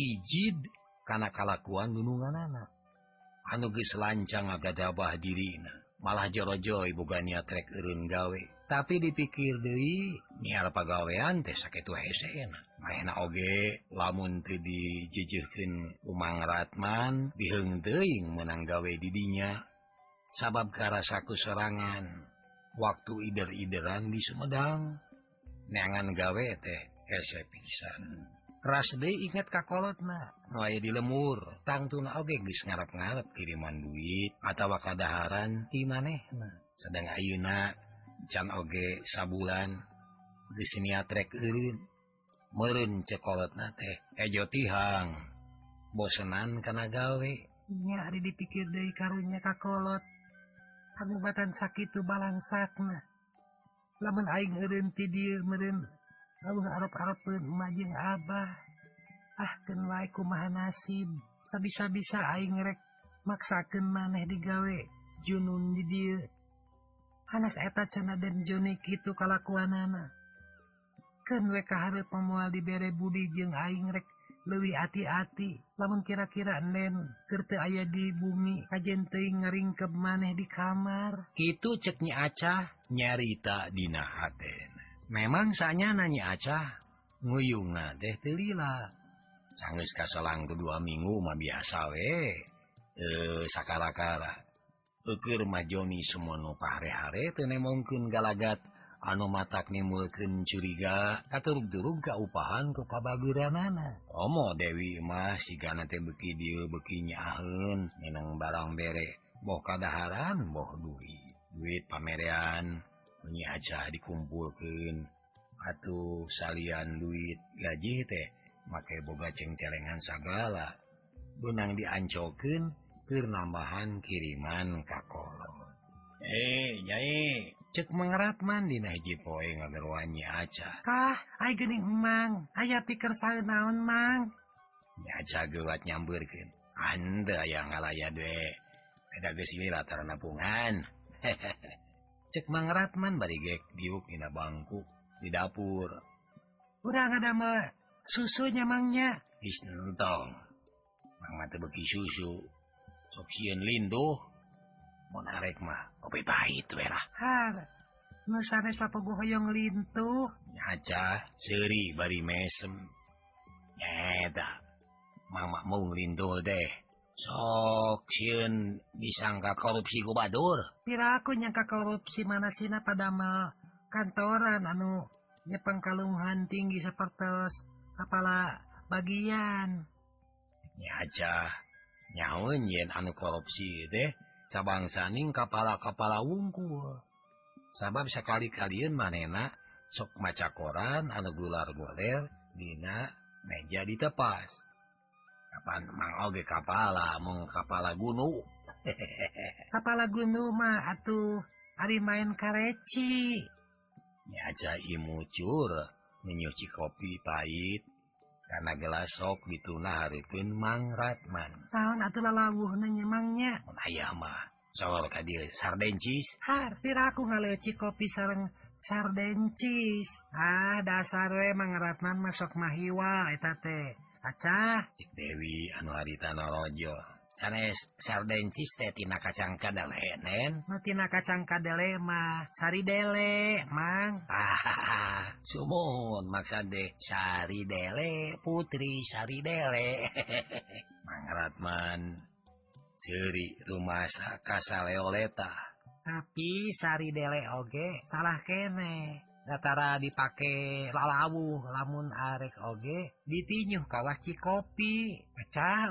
ijid karena kalakuan gunungan anak anuges lancang agak dabah dirina malah jorojoy bukannya trek Irun gawe. Tapi dipikir Dewi nihar pagawean teh sakit enak oge lamun dijijikin Umang Ratman diheng teing menang gawe didinya. Sabab karasaku serangan waktu ider-ideran di Sumedang. Neangan gawe teh hese pisan. rasde ingat kakolotna. Way di lemur. Tangtung oge guys ngarap-garap kiriman duit atau wakadaharan di maneh sedang Ayeuna can oge sabulan di sini trek Irin merun cekolot na teh ejo tihang bosenan karena gawenya hari dipikir dari karunnya kakolot. Pengobatan sakit balangsaatna lamun aing Irin tidir merendah harap-harapmajin Abah. Ah ahkenwaiku ma nasib. Bisa-bisa aing rek maksakan maneh digawe Junun di dia Hanas eta cana dan Jonik itu kalakuan anak kan weka harap pemual diberre Budi jeng aing rek lebih hati-hati. Namun kira-kira nen kerta ayah di bumi ajente ngering ke maneh di kamar. Itu ceknya acah nyarita dina haten memang sanya nanya acah nguyunga deh telila. Sanggeus kaselang kedua minggu mah biasa we. Eh sakara-kara eukeur majoni semono pahare-hare teu nemongkeun galagat. Anu matak nimbulkeun curiga katurug-durug ka upahan ke pabaguranana omo dewi mah sigana teh beki dieu beki nyaaheun minang barang bere boh kadaharan boh duit duit pamerean. menyaca dikumpulkan atuh salian duit gaji teh make boga cengcelengan sagala. Benang diancoken penambahan kiriman kakolo eh nyai. Cek mengerapman di Najipoe ngagerwanyi aja kah ay gening emang? Ayah pikir saya naon mang? Nyaca gelat nyamberkin anda yang ngalaya deh ada gesila latar napungan hehehe cek mangratman barigek diuk dina bangku di dapur. Kurang ada mah susunya mangnya isnentong mang mata beki susu. Sok sieun linduh. Mun arek mah kopi pahit we lah. Ha nu sanes papagohoyong lintuh. Nyaca seuri bari mesem. Nyeta mama mau linduh deh. soun disangka korupsi Gubadur? Piraku nyangka korupsi mana Sina pada mah kantoran anu nyepeng nyepangkalungan tinggi seperti kepala bagian. Nyaja nyawen yen anu korupsi deh cabang saning kepala-kepala wungkul. Sabab sekali kalian manena sok maca koran anu gular goler Dina meja ditepas. kapan mang oge kapala kepala mengkapala gunung kapala gunung mah atuh hari main kareci. Nyaja imucur menyuci kopi pahit. Karena gelas sok dituna haripun Mang Ratman. Tahun atuh lalawuh nyemangnya ayah mah soal kadir sardencis harfir aku ngaleci kopi sarang sardencis ah dasar we Mang Ratman masuk mahiwa etate Acah Dewi anu harita narojo Sanes sardencis teh tina kacang kadalen Matina kacang kadele mah Sari dele mang. Hahaha sumun maksa deh Sari dele putri Sari dele. Mang Ratman ciri rumah kasaleta tapi Sari dele oge salah kene. Datara dipakai lalawu lamun arek oge ditinyuh kawaci kopi pecah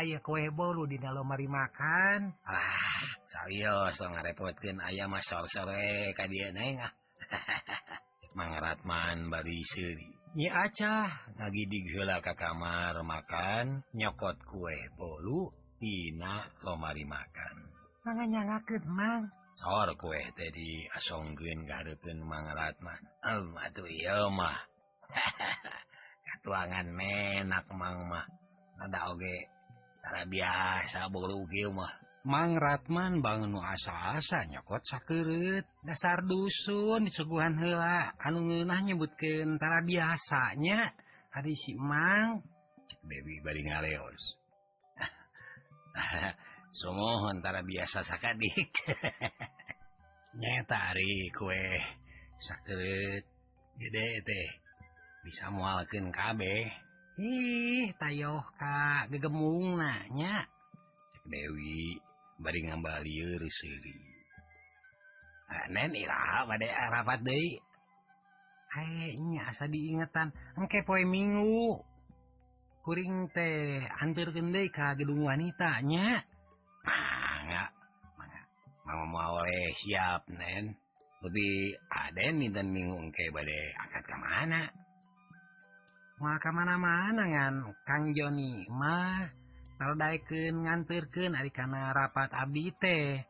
aya kue bolu di dalam mari makan. Ah serius so ngarepotkan ayam mas sore ka dia neng ah. Mangaratman bari seuri. Nyi acah. Lagi digela ke kamar makan nyokot kue bolu tina lomari makan. Mangan nyangakeun mang. kue eh tadi asonggen garpun mangaratman mah. Katuangan menak mang mah. Ada oge cara biasa bolmah Mang Ratman bangun nu asa-asa nyokot sakit dasar dusun disuguhan hela anunnah nyebutkenntara biasanya. Hari si Mang. Dewi bari ngaleos. Sumoho antara biasa sakadik. Nyatari kue sakit gede teh. Bisa mualkeun kabeh. ih tayoh Ka gegemung nanya. Cek Dewi bari ngambal siri ah, nen iraha bade rapat deui. kayaknya asa diingetan engke poe minggu. Kuring teh anturkeun deui ka gedung wanitanya. mauoleh siap nen. Lebih aden nih dan bingung kayak badai angkat ke mana? Mau ke mana-mana ngan. Kang Joni mah Taldaikin nganturkan hari karena rapat abdi teh.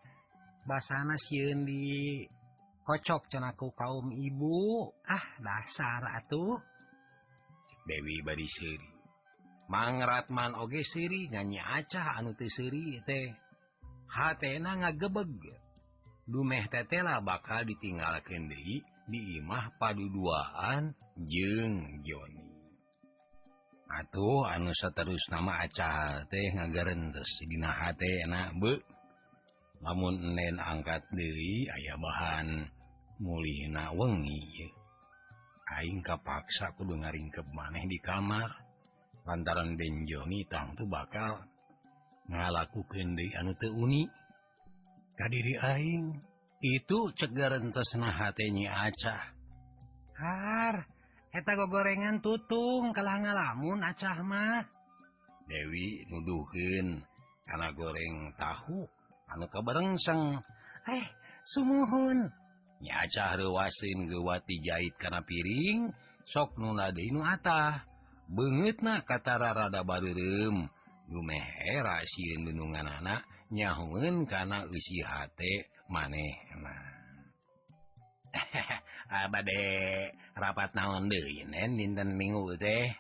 Basana sieun di kocok cenaku kaum ibu. Ah dasar atuh. Dewi bari siri Mangratman oge siri nganyi acah anu teh siri teh. hatna ngagebeg. Dumeh tetela bakal ditinggalkan Dehi diimah paduduaan jeng Joni. Atuh anu terus nama acah teh ngagarentesdina enak be. Namun nen angkat diri ayah bahan mulih na wengi Aing kapaksa kudu ngaringkep maneh di kamar. Lantaran Ben Joni tang tuh bakal ngalaku kendi anu Uni. Kadiri Aing. Itu cegerentes nah hatnya acah hareta go gorengan tutung kalah ngalamun acah mah. Dewi nuduhin karena goreng tahu anu kebarengseng eh sumuhun. Nyacah ruasin gewati jahit karena piring sok nula Deinu Atah. Banget nah kata rarada barurem numeherandungan anak nyahun karena usihati maneh Abade rapat naon dinten minggu teh.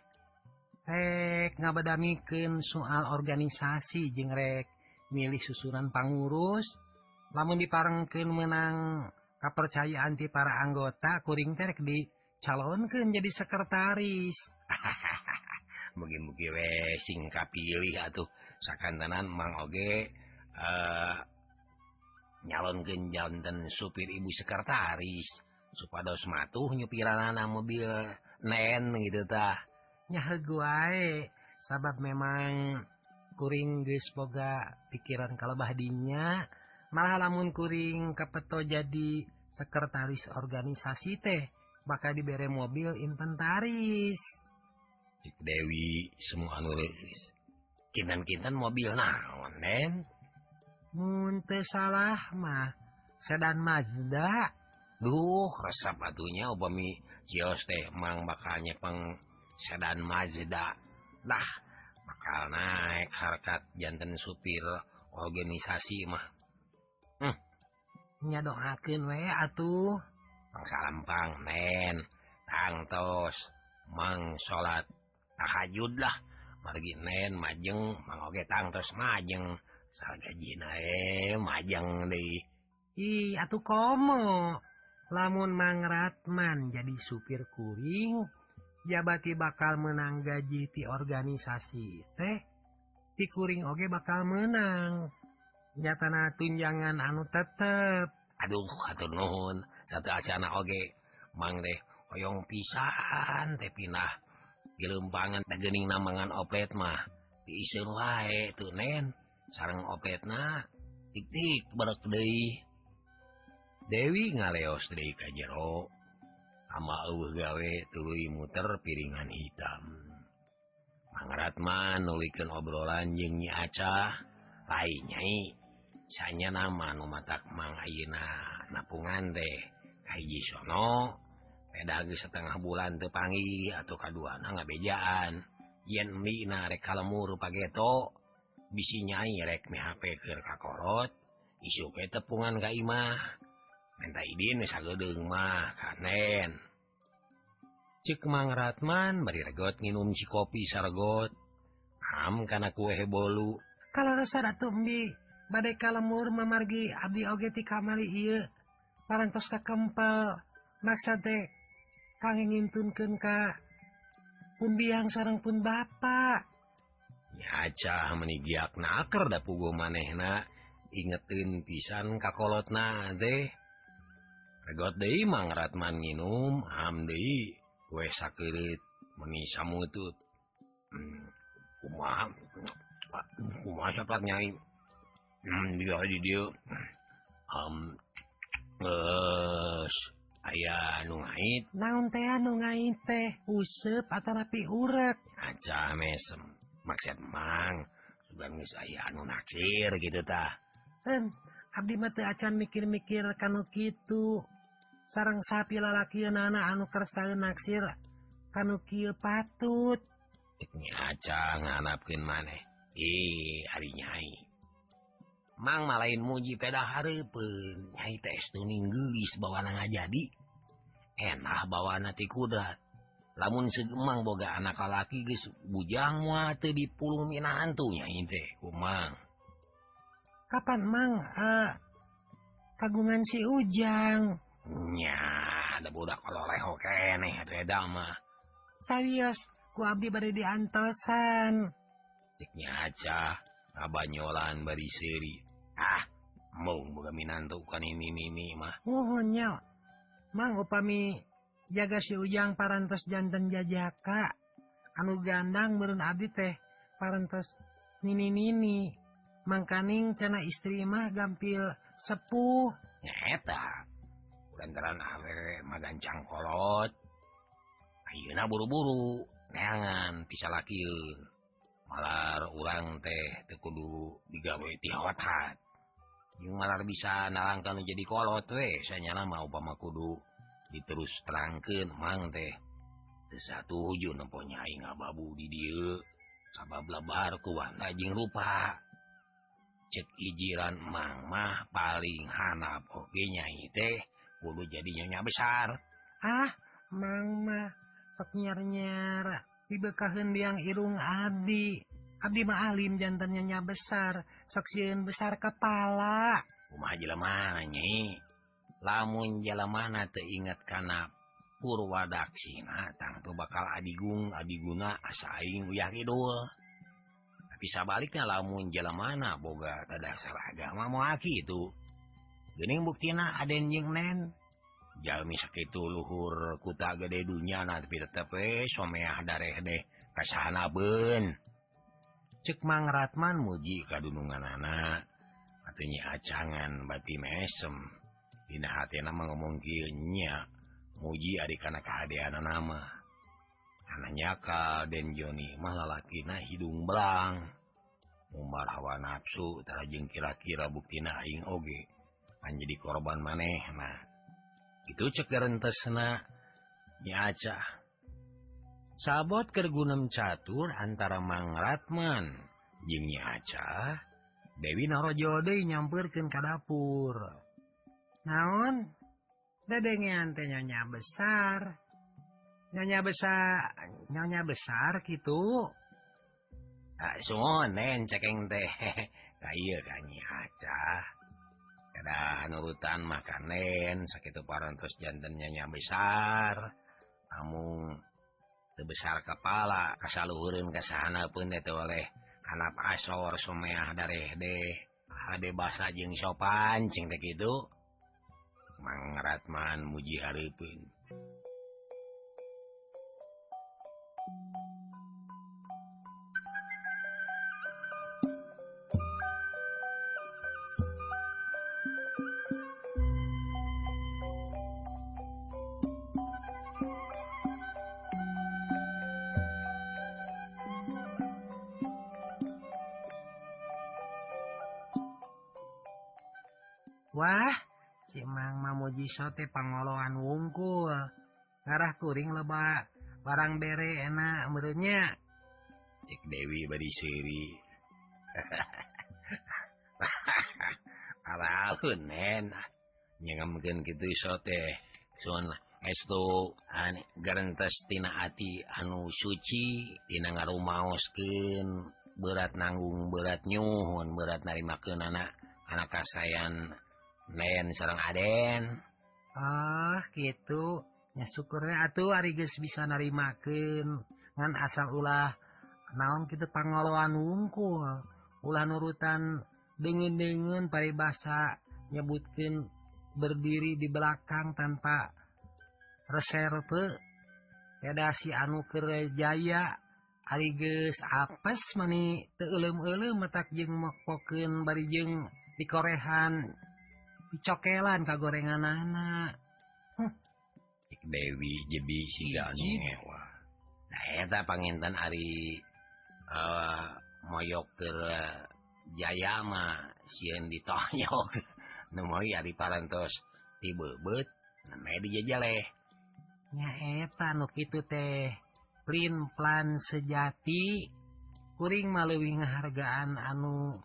Rek ngabadamiken soal organisasi jengrek milih susunan pangurus. Lamun diparengken menang kepercayaan di para anggota kuring terek dicalonkan jadi sekretaris. haha mugi-mugi we sing kapilih atuh. Sakantanan Mang Oge eh, uh, nyalon genjanten supir ibu sekretaris. Supados matuh nyupirana mobil nen gitu tah. Nyahegu wae sabab memang kuring geus boga pikiran kalebah dinya malah lamun kuring kepeto jadi sekretaris organisasi teh bakal dibere mobil inventaris. Dewi semua anu reueus kinten-kinten mobil naon nen? Mun teu salah mah sedan Mazda. Duh resep atunya upami Jios teh mang bakal nyepeng sedan Mazda. Dah bakal naik harkat janten supir organisasi mah. Nya doakeun we atuh. Pang nen. Tangtos mang salat takjudlah marginen majeng manggetang terus majeng. Salgajinae majeng deh I atuh komo. Lamun mangratman jadi supir kuring jabati bakal menang gaji ti organisasi teh. Ti kuring oge bakal menang. Nyatana tunjangan anu tetep. Aduh atur nuhun. Satu acana oge mang deh hoyong pisan teh pinah gelembangan dagening namangan oplet mah. Diisir wae tuh nen. Sarang oplet tik-tik badak deui. Dewi ngaleos deui ka jero. Ama eueuh gawe tuluy muter piringan hitam. Mangratma nulikeun obrolan jeung Nyi Acah ai nyai. Sanya nama nu matak mang ayeuna napungan teh. Hiji sono. lagi setengah bulan tepangi atau kaduan. Ah, Ngabejaan yen Mina rekalmur pageto bisi nyai rek mi HP ke kakorot isu ke tepungan ga imah. Minta idin sagedeng mah kanen. Cek Mang Ratman bari regot nginum si kopi sargot. Am kana kue bolu kalau resah rasa datumbi badai kalemur memargi abdi oge ti kamari iya parantos tosta kempel. Maksa dek kangengintunken Ka pun biang sarang pun Bapak. Nyaca menigiak naker da pugo manehna ingetin pisan kakolot na deh regot deh mang ratman minum hamdi kue sakit meni samutut hmm, kumaha kumaha sapat nyai. Hmm, dia di dia. Um, uh, aya nu ngait. Naon teh anu ngait teh? Usep atanapi urek aja mesem maksud mang. Bangus aya anu nakir gitu tah. Abdi mah teu acan mikir-mikir kanu kitu. Sarang sapi lalaki anak anu kersa naksir kanu kieu patut. Tiknya aja nganapkeun maneh. Ih hari nyai. Mang malain muji peda Harpun tesinggulis bawa aja jadi enak bawa nanti kudrat. Lamun segemang boga anak laki guys bujang muat di puluh mina hantunya inte kumang Kapan mang ha? kagungan si ujang. Nya ada budak kalau leho kene reda mah. Serius ku abdi bari diantosan. Ceknya aja abanyolan bari seri ah mau boga minantu kan ini mimi mah mohonnya mang upami jaga si ujang parantos jantan jajaka. Anu gandang berun abdi teh parantos nini nini mangkaning cana istri mah gampil sepuh. Nyeta gantaran awe magancang kolot. Ayeuna buru-buru neangan pisah lakiun malar urang teh tekudu digawe ti hotat malar bisa nalangkan jadi kolot biasanya nama upama Kudu diterus terangkan mang teh. Satu hujung nemponyai ngababu di dia sabab lebar kuat najing rupa. Cek ijiran mang mah paling hanap oke nyai teh kudu jadi nyonya besar. Ah mang mah sok nyar nyar dibekahin biang irung adi. Abdi mah Malim jantannya besar. Sok sieun besar kepala. Kumaha jelema Umahjilamanyi lamun jalamana teingat karena Purwadaksina tangtu bakal Adigung Adiguna asa aing uyah Kidul. Tapi sabaliknya lamun jalamana boga tada agama moal kitu. Geuning buktina aden jeung nen. Jalmi sakitu luhur kuta gede dunya na tapi tetep we someah dareh deh kasahana ben cekmang Ratman muji kadunungan anak. Katanya acangan bati mesem. Dina hatena mengomongnya muji adik anak keadaan nama. Anaknyakal dan Joni malalaki nah hidung belang. Umar hawa nafsu terjeng kira-kira buktina aing oge. Kan jadi korban maneh nah itu cek cekerentes na nyaca. sabot kergunem catur antara Mang mangratman jingnya Aca Dewi Narojode nyampirkan ke dapur. Naon? Dadnyannya besar nyonya besar. Nyonya besar gitu tak ah, sonen cekeng teh. Kayak kanyi Aca. Ada nurutan makanen sakit parantos jantannya besar. Kamu besar kepala asal luhurun ke sana pun oleh. Anak asor sumeah dari deh HD bahasa jeng sopan cing gitu mangratman muji Haripun bisa teh pangoloan wungkul. Ngarah kuring lebak barang bere enak merenya cek Dewi bari siri. Araun enak nyengam mungkin gitu iso teh soalnya estu an, garentes tina ati anu suci tina ngarumaoskeun berat nanggung berat nyuhun berat narima anak anak kasayan nen sarang aden. Ah gitu. Ya syukurnya. Atuh Ariges bisa narimakin dan asal ulah naon kita pangoloan wungkul. Ulah nurutan dengan dengan paribasa nyebutkin berdiri di belakang tanpa reserve. Pedasi anu kerjaya Ariges apes mani teulem-ulem metak jeng mokpokeun bari jeng dikorehan. dicokelan ka gorengan anak. Huh. Dewi jadi nah, pangintan Ari uh, moyok ke uh, Jayama si ditoyok. Ari parantos tibebet dijalehtan itu teh print plan sejati kuring malewi ngahargaan anu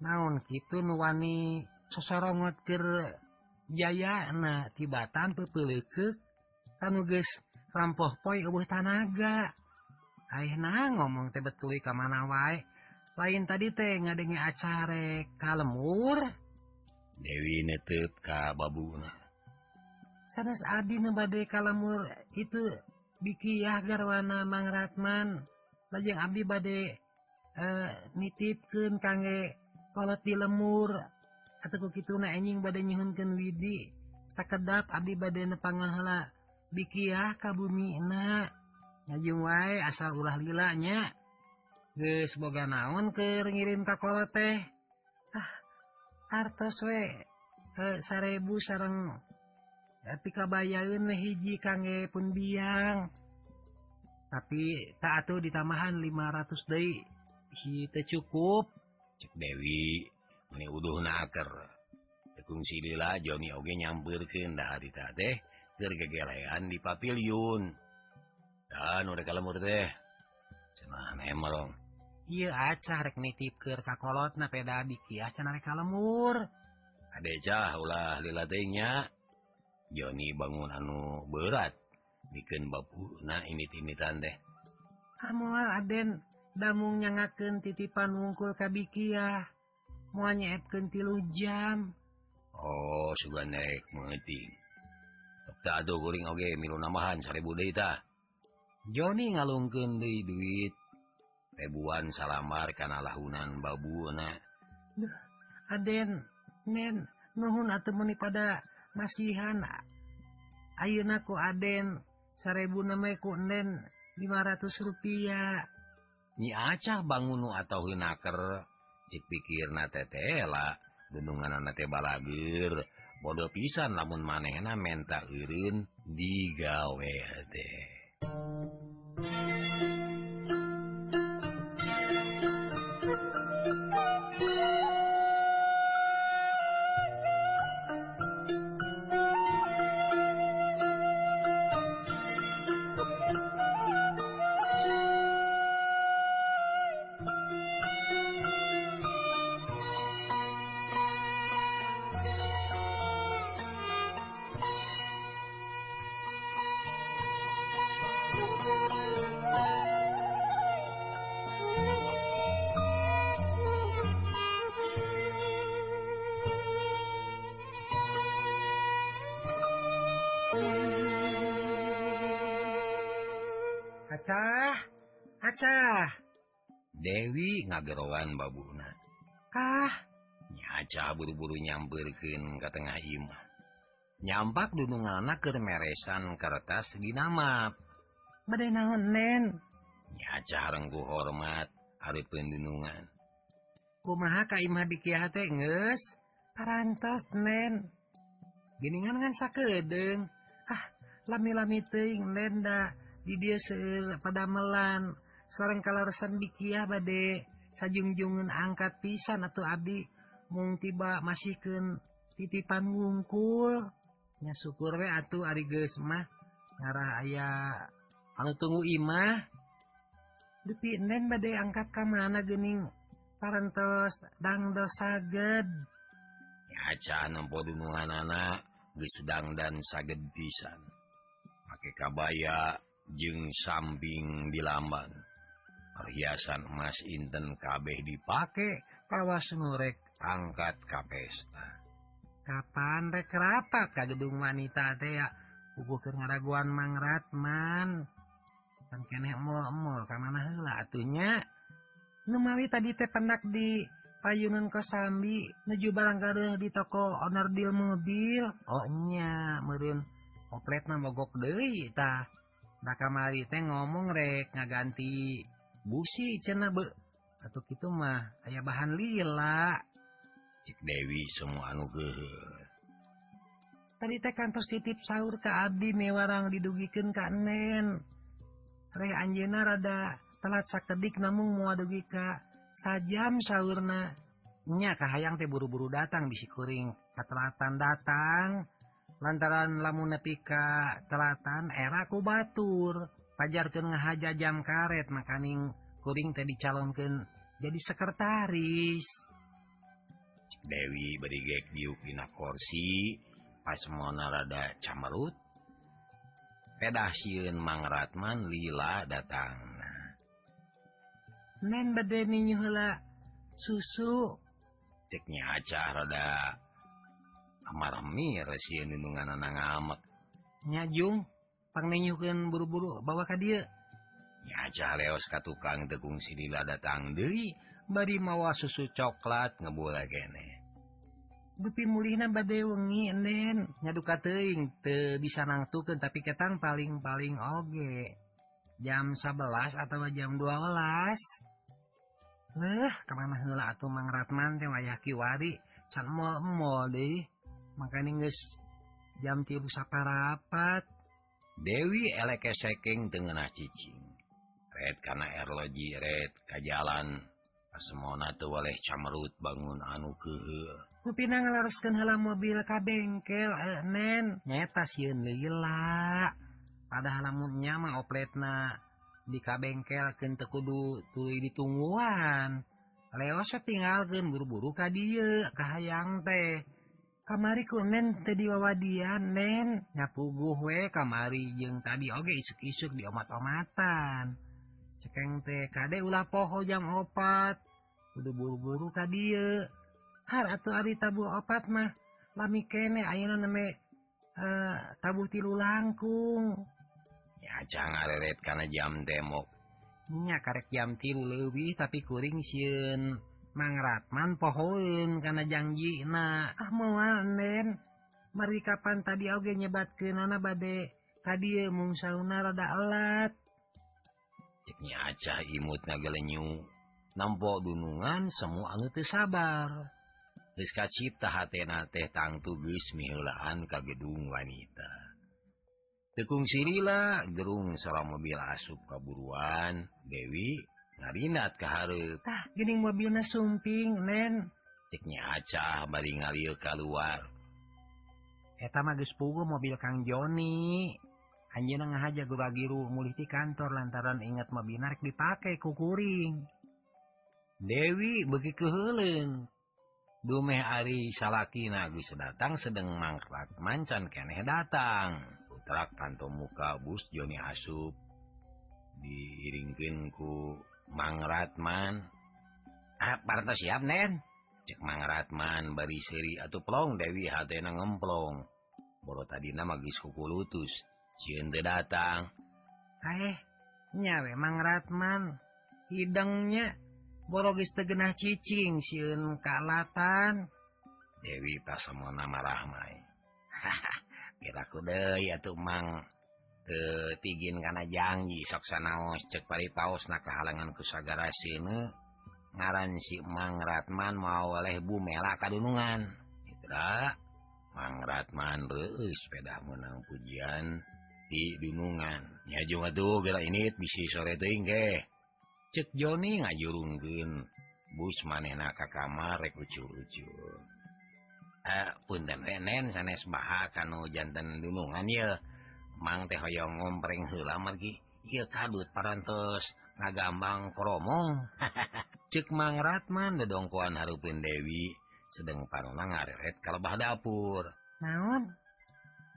naon gitu nuwani sosorongot ke jaya na tibatan pepilkes anuges rampoh poi ubuh tanaga. Aina ngomong tebetuli ke mana wae. Lain tadi teh ngadenge acare kalemur. Dewi netep ka babuna sanes abdi nebade kalemur itu bikiyah garwana Mang Ratman. Lajeng abdi bade eh, nitipkeun kangge kolot di lemur. atau kitu na enjing badai nyihunkan Widi. Sekedap Abi badai nepanghala bikiah kabumi ngajung wa asal ulah lilanya. Ge semoga naon ke ngirim kakola teh. Ah hartos we. Ke sarebu sarang tapi eh, kabayaun hiji kangge pun biang. Tapi tak atuh ditamahan 500 day si cukup. Cek Dewi. uduh naker tekung nakerkungsilila Joni Oge nyampirkendahha teh tergegelean di papiliun dan udah kalau mur deh cuman Iya acah rek nitip ke kakolot na peda biki acah narek lemur. Adecah ulah lila tehnya. Joni bangun anu berat. Bikin bapu na ini timitan deh. Kamu ah, aden damung nyangakeun titipan wungkul ka Bikiah. menyeapkan tilu jam. Oh sudah naik mengetingdo goring milu namaan seribu data Joni ngalungken di duit. Ribuan salamar karena lahunan babuna Aden men nuhun temeni pada masihan. Ayeunako Aden seribu nameku nen 500 rupiah. Nyi acah bangun atau hinaker cik pikir tetela gunungan nate balagir bodoh pisan namun manehna menta Irin digawe teh. Dewi ngagerowan babunakahca buru-buru nyamperkin ke tengah Imah. Nyampak gunung anak kemeresan kertas dinamap. Badai naonnenca renggu hormat hari pendunungan kumaha Kaimah dikihatenges parantos nen. Geningan ngan sakedeng ah lami-lami teing lenda di dia se padamelan seorang kalausan dikiah bade sajungjungun angkat pisan atau Abdi mung tiba masihken titipan wungkulnya syukur we atuh Ari Gemah ngarah aya anu tunggu Imah. Depi nen bade angkat ke mana gening parantos dangdo saged ya acan nempo dunungan anak sedang dan saged pisan. Pakai kabaya jeng samping di lamban perhiasan emas Inten kabeh dipake kawas nurrek angkat ka pesta. Kapan rek rapat ka gedung wanita teh ya? Ugu ke ngaraguan Mang Ratman. Kan kene mall-mall ka mana heula atunya nu tadi teh pendak di payungan kosambi nuju barang gaduh di toko owner deal mobil. Oh nya meureun oplet mah mogok deui tah. Da kamari teh ngomong rek ngaganti busi cena be. Atau gitu mah aya bahan lila. Cik Dewi semua anu tadi teh kantos titip sahur ke Abdi mewarang didugikan kanen Re Anjena rada telat sakedik namun mua dugi ka sajam sahurna. Nya kahayang teh buru-buru datang bisi kuring. Ketelatan datang. Lantaran lamun nepi ka telatan era ku batur. pajar ke ngahaja jam karet makaning kuring teh dicalonkan jadi sekretaris. Dewi berigek diukina korsi pas mona rada camerut pedah sieun Mang Ratman lila datangna. Nen bade nyuhula susu. Ceknya acara rada amar mir sieun nunungan ngamek nyajung. pangnyukan buru-buru bawa ka dia nyaca leos ka tukang tegung sidila datang Dewi bari mawa susu coklat ngebula gene Gupi mulihna bade wengi nen. Nyaduka teuing teu bisa nangtukeun tapi ketang paling-paling oge. Jam 11 atau jam 12 Leh kemana heula atuh Mang Ratman teh wayah kiwari? Can mall-mall deui. Makanya geus jam tilu saparapat Dewi eleke seking dengan cicing red karena erloji red ka jalan semona tuh waleh camerut bangun anu ke kupinang laruskan heula mobil ka bengkel eh, Nen. nyeta sieun leula. Padahal lamunnya mah opletna di ka bengkel keun teu kudu tuluy ditungguan leos tinggalkeun buru-buru ka dieu ka hayang teh. kamari kunen tadi wawadian nen. Nyapuguh we kamari jeung tadi oge isuk-isuk di omat-omatan. Cekeng teh kade ulah poho jam opat. Udah buru-buru tadi har atau ari tabu opat mah. Lami kene ayeuna neme eh, uh, tabu tilu langkung. Ya jangan areret karena jam demok nya karek jam tilu lebih tapi kuring sieun. Manratman pohon karena janji nah ah muanen mari kapan tadi oge nyebat ke nana bade? Tadi eh, mung sauna rada alat ceknya aja imut ngagelenyu nampo dunungan semua anu teu sabar. Geus kacipta hatena teh tangtu geus miheulaan ka gedung wanita. Tekung sirila gerung salah mobil asup kaburuan dewi. ngarinat ke hartah gini mobilnya sumping men. Ceknya aca bari ngalir keluar eta magis pugu mobil Kang Joni. Anjeuna ngahaja gue bagi ruh mulih di kantor lantaran ingat mobil narik dipakai kukuring Dewi begi keheleng Dumeh Ari salakina geus datang sedang mangkrak mancan keneh datang. Putrak tanto muka bus Joni asup. Diiringkeun ku Mangratman. Ah, Parta siap nen. Cek Mangratman bari seri atau plong Dewi hatena ngemplong. Boro tadi nama magis kuku lutus siente datang. Eh nyawe Mangratman. Hidangnya borogis tegenah cicing siun kalatan. Dewi tak sama nama Rahmai haha kira kude ya tuh Mang. Eh, tigin karena janji soksanaos cek pari paus na kehalangan kusagara sini ngaran si Mang Ratman mau oleh Bu Mela kadunungan itulah Mang Ratman reus sepeda menang pujian di dunungan. Ya juga tuh gila ini bisi sore ting ke cek Joni ngajurungkeun bus manena ka kamar rek ucur-ucur. Eh punten renen sanes baha kanu janten dunungan ya Mang teh hoyong ngompreng heula margi ieu kadut parantos ngagambang promong. Cek Mang Ratman dedongkoan hareupeun Dewi sedeng panona ngareret kalebah dapur. Naon?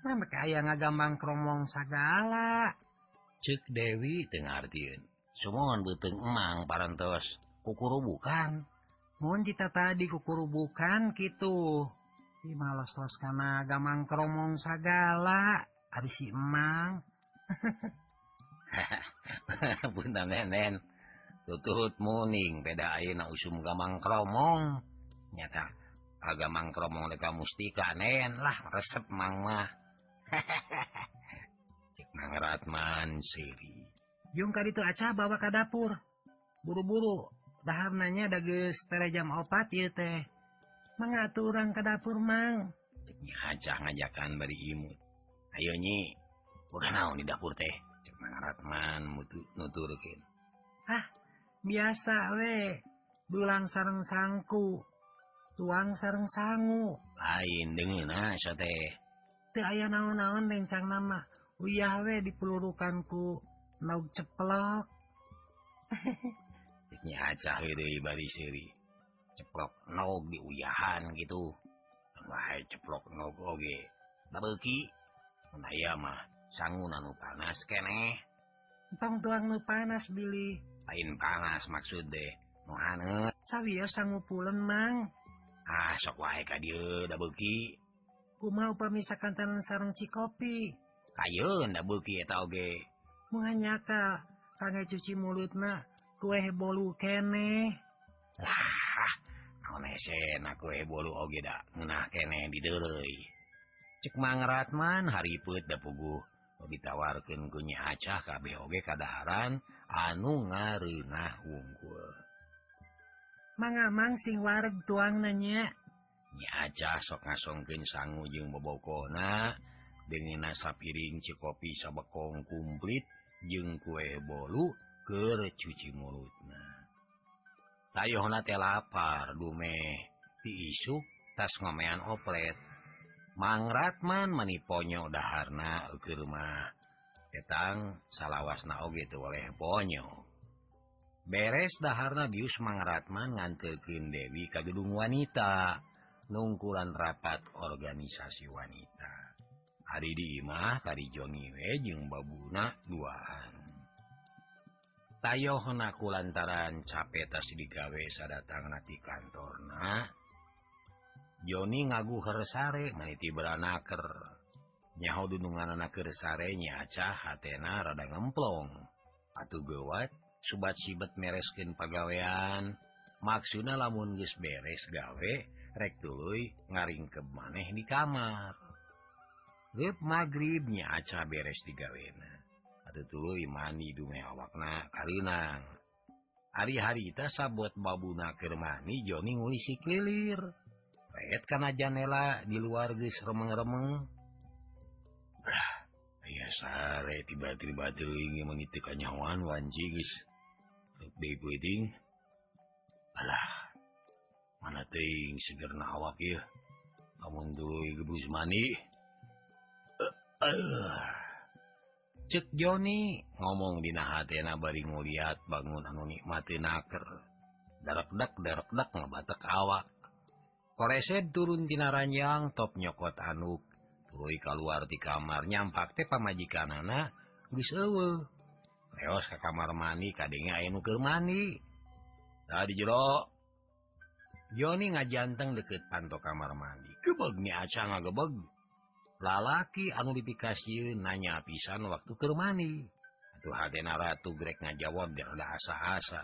Mah kaya ngagambang kromong sagala. Cek Dewi teu ngartieun. Sumohon beuteung emang parantos kukuru bukan Mun kita tadi kukurubukan gitu. Di malas-las kana gamang kromong sagala. Ari si emang. punten nenen tutut muning beda ayeuna usum gamang kromong nyata aga mang kromong deka mustika nen lah resep mang mah cek mang ratman siri Yung ka dito aca bawa ke dapur. Buru-buru. Dahar nanya ada geus tere jam opat ieu teh. Mengaturang ke dapur mang. cek nya aja ngajakan bari imut ayo Ayonyi kurang di dapur teh? Nuturkin ah biasa we. Dulang sarang sangku tuang sarang sangu. Lain dengin asa teh. Teu aya naon-naon rencang nama. Oh Uyah we dipelurukan ku lauk ceplok. Nya aja deui bari siri ceplok nog di uyahan gitu. Wae ceplok nog oge. Babeuki mah sanggu anu panas kene tuang nu panas Billy. Lain panas maksud deh sanggu pulen mang. Ah sok wae asok ah, waki ku mau pemisakan tangan sarang cikopi? Ayo ndak buki tauge menganyaka kangge cuci mulut nah kue bolu kene lah kue bolu oge da, nah kene di cek mangratman hariput dapugu ditawarkan kunya acah KBOG keadaran anu ngarinah wungkul. Mangamang sing war tuang nanya nya. Acah sok ngasongkin sanggu jeung bobokona dengan nasa piring cekopi sabekong kumplit jeung kue bolu ke cuci mulutna. Tayohna teh lapar dumeh. Diisuk tas ngomean oplet. Mangratman meniponyo daharna ke rumah petang salawas naog gitu oleh ponyo. Beres daharna bius Mangratman ngantekin Dewi ke gedung wanita nungkulan rapat organisasi wanita. Hari dimah tadi Joni we jeung babuna duaan tayohnaku lantaran tas digawe sadatang nati kantorna. Joni ngagu hersare meniti beranaker. Nyaho dunungan anaker sarenya cah hatena rada ngemplong. Atuh gewat subat sibet mereskin pagawean. Maksudna lamun geus beres gawe rek tuluy ngaringkeb maneh di kamar. Rep magribnya aca beres di gawena. Atuh tuluy mandi dume awakna karinang. Hari-hari teh sabot babuna keur mani Joni ngulisi kelilir. pet kana janela di luar geus remeng-remeng. Aya sare tiba-tiba ingin mengitikan nyawan wanji guys wedding alah mana teuing segerna awak ieu. Amun duit gebus mani. Uh, uh. cek Joni. Ngomong dina hatena bari ngeliat bangun anu nikmati naker. Darak dak darak dak ngebatak awak. koreset turun Dinaranyang top nyokot anuk. Tuluy keluar di kamar nyampak teh pamajikan anak geus eueuh. Reos ke kamar mandi kadenge aya nu keur mandi. Tadi jero. Joni ngajanteng deket panto kamar mandi. Gebeg ni aca ngagebeg. Lalaki anu dipikasieun nanya pisan waktu keur mandi. Atuh hadena ratu grek ngajawab dia da asa-asa.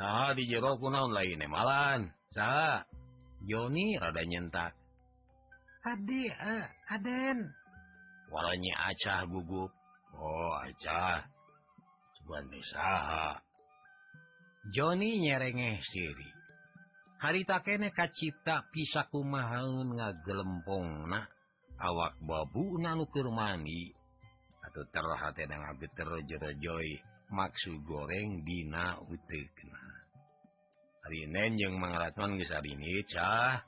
Nah di jero kunaon lain emalan saha Joni rada nyentak. Adi uh, Aden. Walanya acah gugup. Oh acah. Cuman usaha. Joni nyerengeh siri. Hari takene kacipta pisaku kumahaun ngagelempong na awak babu nanukir mandi. Atau terhati ngageter jero joy maksud goreng dina utekna Rinen jeung mangratman ini cah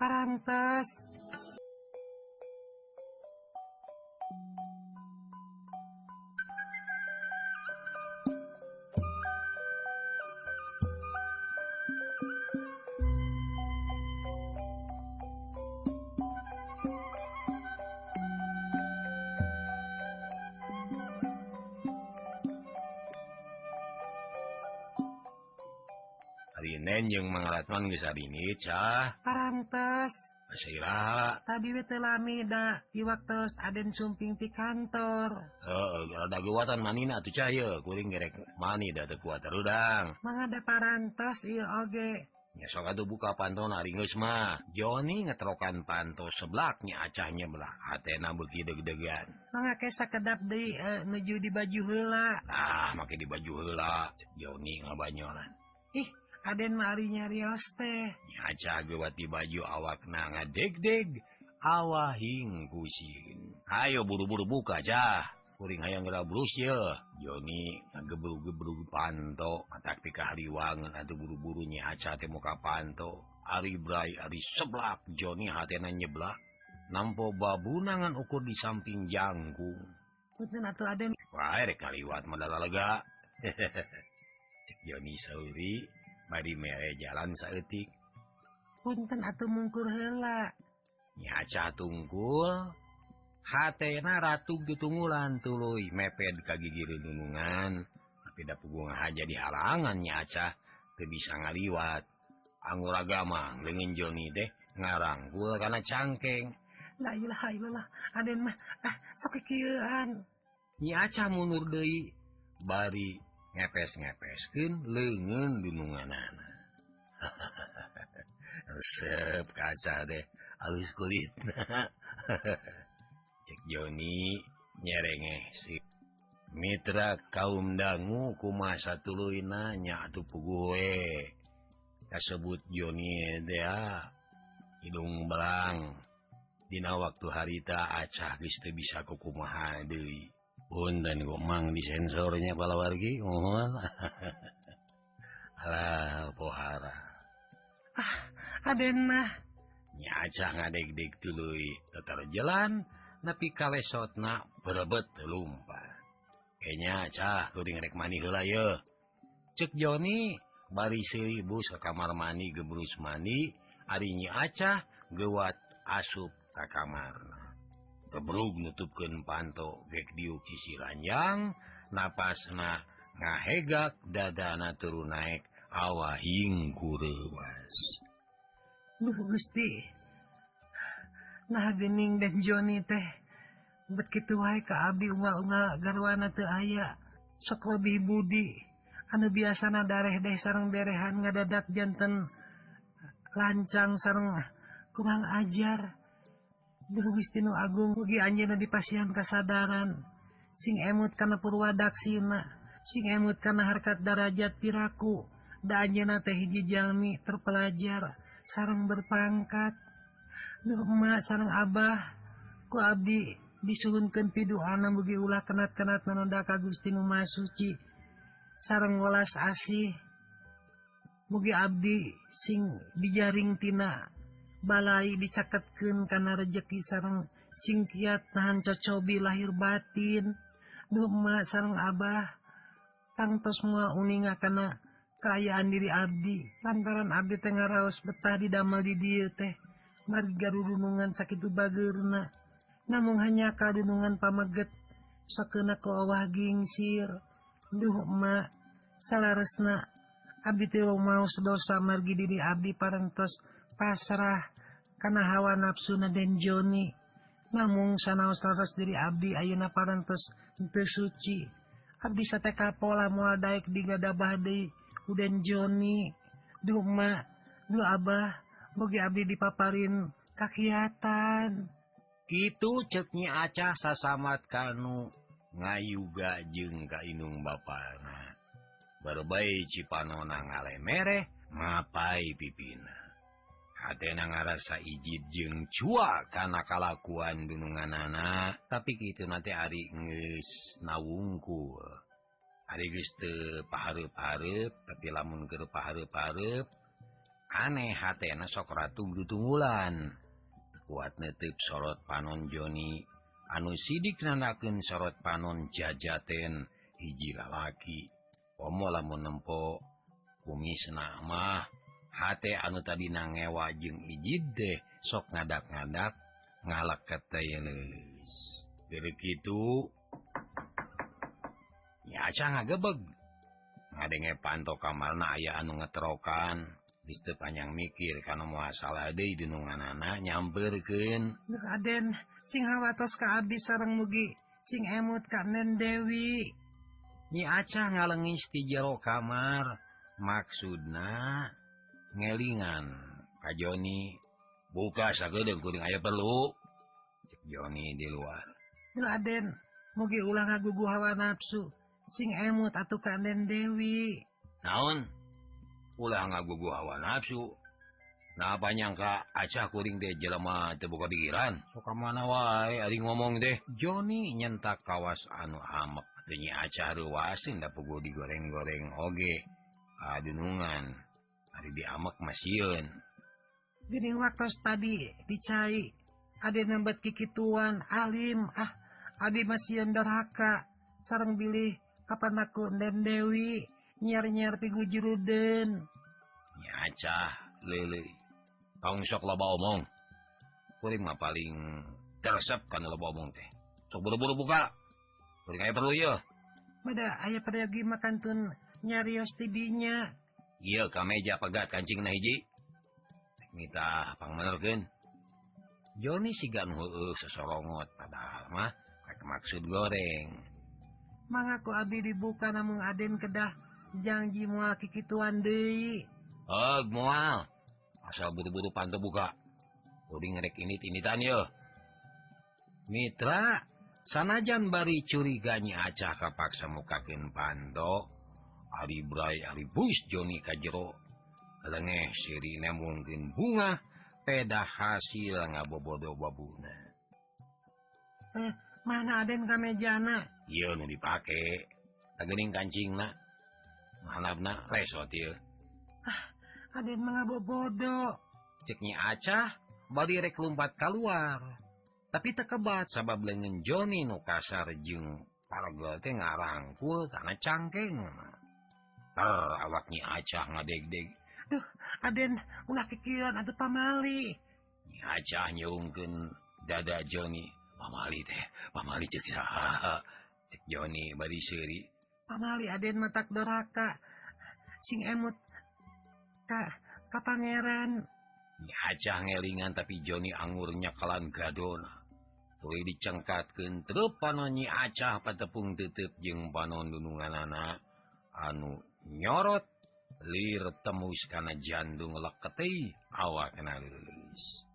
parantes. tukang bisa bingit cah parantos Asira tadi wetelamida di waktu Aden sumping di kantor Heeh, uh, ada kekuatan manina tuh cahaya kuring gerek mani da teu kuat terudang mangada parantos ieu oge Ya sok atuh buka panto naringeus mah. Joni ngetrokan panto seblaknya acahnya belah hatena beuki deg-degan. Mangake sakedap deui uh, e, nuju di baju heula. Ah, make di baju heula. Joni ngabanyolan. Ih, Aden marinya Rios tehwati baju awak na Awahing kusin. Ayo buru-buru buka ja kuring ayam Brus ya. Joni ngagebru-gebru panto. Atak pikahliwangan atau buru-burunya aca muka panto. Ari Brai Ari seblak. Joni hatena nyeblak. Nampo babunangan ukur di samping jangkung. Kaliwat madaga Joni Sauri. bari mere jalan saeutik punten atuh mungkur heula nyaca tunggul hatena ratu getunggulan tului meped kagi giri gunungan da pugung aja di halangan nyaca teu bisa ngaliwat anggur agama lengin Joni deh ngaranggul karena cangkeng la ilaha illallah aden mah ah sok sokikieuan nyaca mundur deui bari ngepes-ngepeskin lengan gunungan anak. Resep kaca deh. Alus kulit. Cek Joni nyerenge si Mitra kaum dangu kuma satu luinanya tuh pugue. kasebut Joni dea ah. hidung belang. Dina waktu harita acah giste bisa kukumaha deui dan gomang disensornya pala wargi pohara. Ah, aden mah nyaca ngadek-dek dulu tetar jalan tapi kalesotna berebet lumpa kayaknya cah kuring rek mani hula yo. Cek Joni bari seribu ke kamar mani gebrus mani harinya acah gewat asup tak kamarna kebelug nutupken panto gek diuk sisi ranjang napas nah ngahegak dadana turun naik awahing kurewas Duh Gusti. Nah Gening dan Joni teh bet begitu wae ka abdi unga-unga garwana teu aya. Sok lebih budi. Anu biasana dareh deh sareng berehan ngadadak janten lancang sareng kurang ajar. Guistinu Agung Ugi Anjna dipasihan kasadaran. Sing emut karena purwadaksina sing emut karena harkat darajat piraku. Dan Anjna teh hiji jalmi terpelajar sarang berpangkat. Duh emak sarang Abah ku Abdi disuhunkan pidu anak bugi ulah kenat-kenat menunda Agustinu Masuci sarang welas asih Mugi Abdi sing dijaring tina. balai dicakatkan karena rejeki sarang singkiat tahan cocobi lahir batin. Duma sarang Abah. Tangtos semua uninga karena keayaan diri Abdi lantaran Abdi Tengar Raos betah didamel di dia teh. Marga dunungan sakit baggerna namun hanya kadunungan pamaget sakena ke awah gingsir. Duh emak salaresna. Abdi teu mau sedosa margi diri Abdi parentos pasrah karena hawa nafsuna Den Joni. Namun sanaos laras diri Abdi Ayeuna parantos suci. Abdi sateka pola mual daek di gada Uden udan Joni. Duma dua Abah bagi Abdi dipaparin kakiatan. Itu ceknya acah sasamat kanu ngayuga jeng kainung bapana. Berbaik Cipanona ngale mereh ngapai pipina. Atenang ngarasa ijib jeung cua kana kalakuan gunungan anak. Tapi gitu nanti Ari nges nawungkul Ari Guste paharep-harep tapi lamun ke paharep-harep aneh hatena sok ratu Dutungulan kuat netip sorot panon Joni. Anu sidik nanakeun sorot panon jajaten hiji lalaki. Pomo lamun nempo kumis nakmah H anu tadi nangewa jeung ijid deh sok ngadak-ngadak ngalak gitu. Ngagebeg. Ngadenge panto kamar na aya anu ngeterokan. Liste panjang mikir karena muasalah de dinungan anak nyamperken Raden sing hawatos ka abis sarang mugi sing emut kanen Dewi. Nyi acah ngalengis di jero kamar. Maksudna ngelingan. Ka Joni buka sagedengkuring aya perlu. Joni di luar. Raden mugi ulang ngagugu hawa nafsu. Sing emut atuh kaden Dewi. Naon? Ulah ngagugu hawa nafsu. Napa nyangka acah kuring deh jelema terbuka pikiran? Suka mana wae ari ngomong deh Joni nyentak kawas anu amek tenya acah ruwasin dapu digoreng-goreng oge. Adunungan. hari diamak masieun gini waktu tadi dicai. Ada nembat kikituan alim. Ah Adi masieun dorhaka sarang bilih kapan aku dan Dewi? Nyiar-nyiar pigu juruden nyacah lele. Tong sok loba omong. Kuring mah paling teresep kan loba omong teh. Sok buru-buru buka. Kuring aya perlu ya pada ayah pada lagi makan tun nyarios tidinya Iya kemeja pegat kancing hiji minta pangmergen Joni sigan sesorongot padamah maksud goreng. Mangku Abi dibuka namun Aden kedah. Janji mual kikituan De oh, mual. Asal buru-buru pantu buka. Uding ngerek ini tinitan yo. Mitra sanajan bari curiganya acah kapaksa mukakin pandok Ari Bray Ari Bush Joni Kajjero lengeh siri mungkin bunga peda hasil nga bobodo babuna eh, mana Aden kamejana yo nu dipake. Agening kancing na hanapna resot yo ah, Aden mengabobodo ceknya acah bari rek lumpat keluar. Tapi tekebat sabab lengan Joni nu kasar jeung pargol teh ngarangkul karena cangkeng mah Eh, oh, awaknya acah ngadeg-deg. Duh, Aden, ulah pikiran ada pamali. Acah nyungkeun dada Joni. Pamali teh, pamali cek saha. Cek Joni bari seuri. Pamali Aden matak doraka. Sing emut ka ka pangeran. Acah ngelingan tapi Joni angurnya kalan gadona. Tui dicengkatkeun terus panon nyi acah patepung tetep jeung panon dunungan anak anu nyorot lir temus karena jantung leketi awak kenalis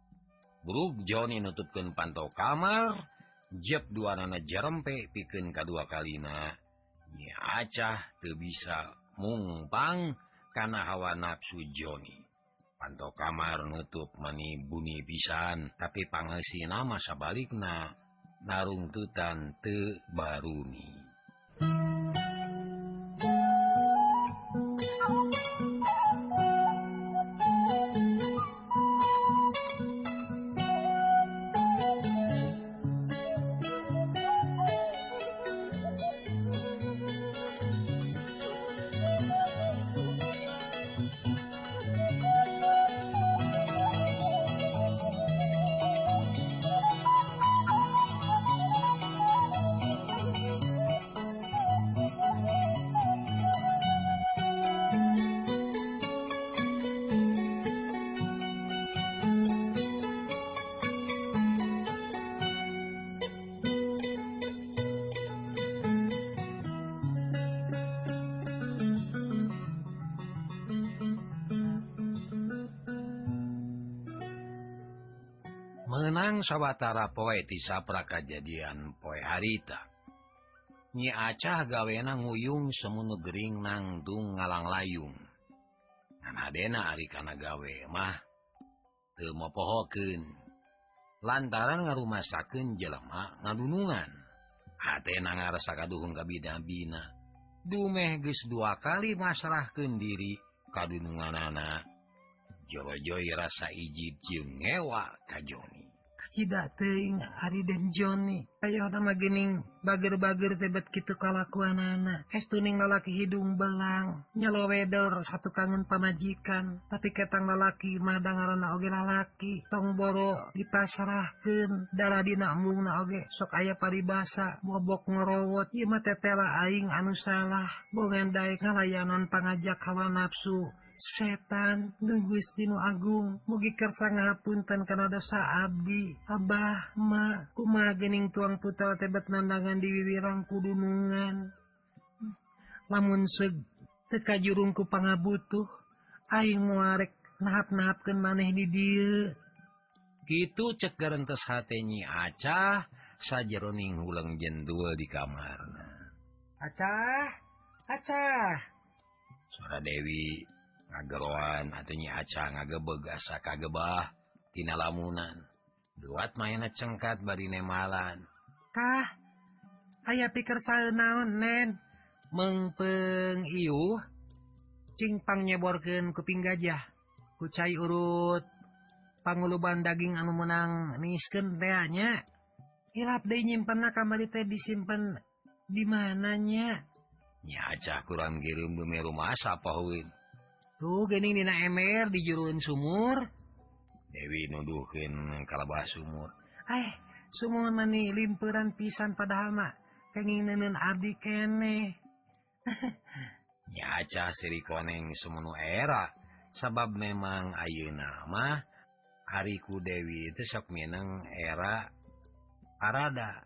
buruk Joni nutupkan pantau kamar jep dua nana jerempe piken kedua kalina. Ya acah tuh bisa mungpang karena hawa nafsu Joni. Pantau kamar nutup mani bunyi pisan tapi pangesi nama sabalikna narung tutan te baruni. menang sawwatara poe tisapra kejadian poe harita. Nyi acah gawena nguyung semunu Gering nangdung ngalang layung. Anadena Arikana gawe mah temopohoken lantaran ngarumasaken jelema ngadunungan. Hatna ngaresa kaduhung kabidabina dumeh ges dua kali masalah diri kadunungan anak jorojoy rasa ijib cium ngewa kajoni Cidate Hari dan Joni. Ayo nama gening bager-bager tebet gitu kalakuan anak estuning lalaki hidung belang nyelowedor satu kangen pamajikan. Tapi ketang lalaki madang ngaran oge lalaki. Tong boro dipasrahkeun darah dina mung oge. Sok aya paribasa bobok ngorowot. Ieu mah tetela aing anu salah. Bongen daek ngalayanan pangajak hawa nafsu. setan Guistinu Agung mugi kersa ngapunten karena dosa Abdi Abah ma kuma gening tuang putra tebet nandangan di wiwirang kudunungan. Lamun seg teka jurungku pangabutuh aing muarek nahap-nahapkan maneh di dia gitu cek garantes hatnyi acah sajaroning ulang jendul di kamarna. Acah? Acah? Suara Dewi. ngageroan hatinya aca ngagebegasa kagebah tina lamunan. Buat mainna cengkat bari nemalan kah? Aya pikir saya naon nen? Mengpeng iu. Cingpang nyeborkeun kuping gajah kucai urut. Panguluban daging anu menang miskeun teanya hilap deui nyimpenna kamar teh disimpen di mananya. Nya aca kurang girim bumi rumah sapa tuh gening dina Emer dijuruin sumur. Dewi nuduhin kalabah sumur. Eh semua mani limpuran pisan pada hama pengen nenun abdi kene nyaca siri koneng semenu era. Sabab memang ayu nama hariku Dewi itu sok mineng era arada.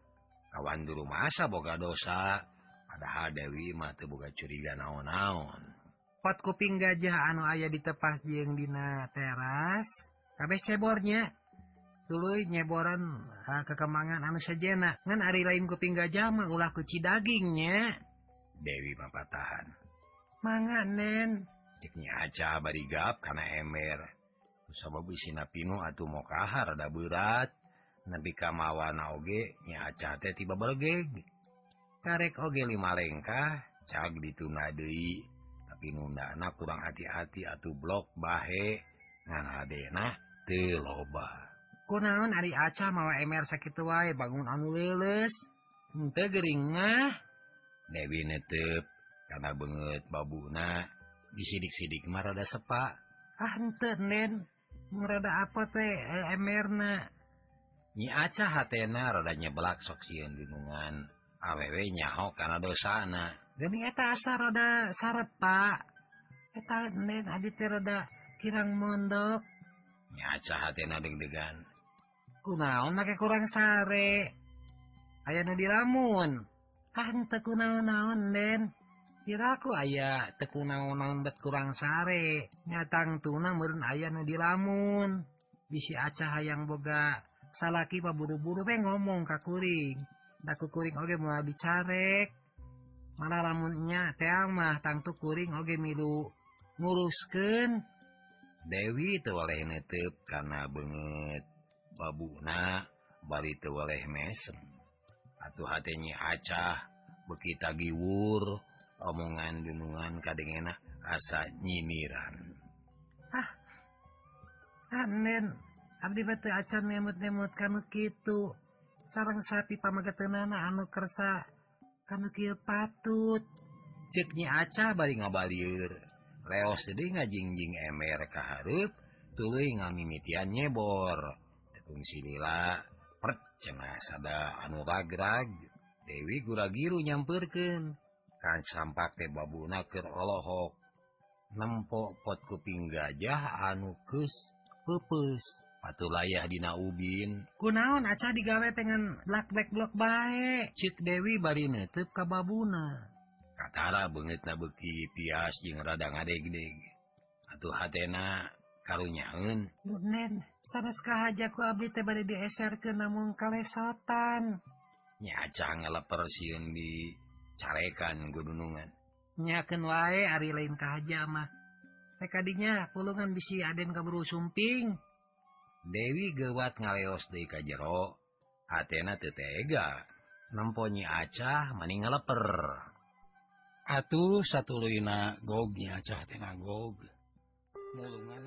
Kawan dulu masa boga dosa padahal Dewi mah boga curiga naon-naon. pot kuping gajah anu ayah ditepas jeng dina teras kabeh cebornya. Dulu nyeboran uh, kekemangan anu sejena ngan hari lain kuping gajah mah ulah kuci dagingnya. Dewi bapak tahan mangan nen. Ceknya aca barigap karena ember. Sabab isina pinu atuh mau kahar ada berat nabi kamawa naoge nya aca teh tiba bergeg karek oge lima lengkah cag dituna deui. binunda anak kurang hati-hati atau blok bahe nganadena te loba. Kunaon ari aca mawa emer sakit wae bangun anu leles henteu gering mah. Dewi netep karena banget babuna. Disidik-sidik mah rada sepa. Ah henteu nen. Rada apa teh e, emerna nyi aca hatena rada nyebelak sok sieun bingungan awewe nyaho karena dosana eta asa roda syarat Pak roda kirang mondok. Deg-degan kunaon make kurang sare? Aya nu diramun. Ah, ku naon-naon kiraku aya teku naon-naon bet kurang sare. Nyatang tuna meureun aya nu diramun. Bisi acah hayang boga salaki paburu-buru pe ngomong ka kakuring daku kuring oge mau bicarek. mana lamunnya teang mah tangtu kuring Oge milu ngurusken Dewi tewaleh netep karena banget babuna Bali tewaleh mesem. Atuh hatinya acah bekita giwur omongan dunungan kadang enak asa nyimiran. Ah anen abdi batu acan nemut nemut kamu gitu sarang sapi pamagetenana anu kersa kamu patut. Ceknya aca bari ngabalir leos sedih ngajingjing emmer kaharep tulu ngamimitian nyebor. Tekung silila percengah sada anu ragrag Dewi guragiru nyamperken kan sampak sampake babuna naker olohok. Nempok pot kuping gajah anu kus pepes. layah Dina Ubin kunaon acah digawe pengen black black blok baik Cik Dewi bari netup kababuna Katara banget na beki pias jeung rada ngadeg-deg atuh hatena karunyaeun Nen, sanes kahajaku abdi teh bari dieserkeun namun kalesotan. Nya acah ngaleper sieun di carekan gunungan. Nyakeun wae ari lain kahaja mah. Tekadinya pulungan bisi Aden kaburu sumping. Dewi gewat ngaleos di ka jero Athena tetega nemponyi acah maning ngeleper. Atuh satu luina gognya acah tenagog mulungan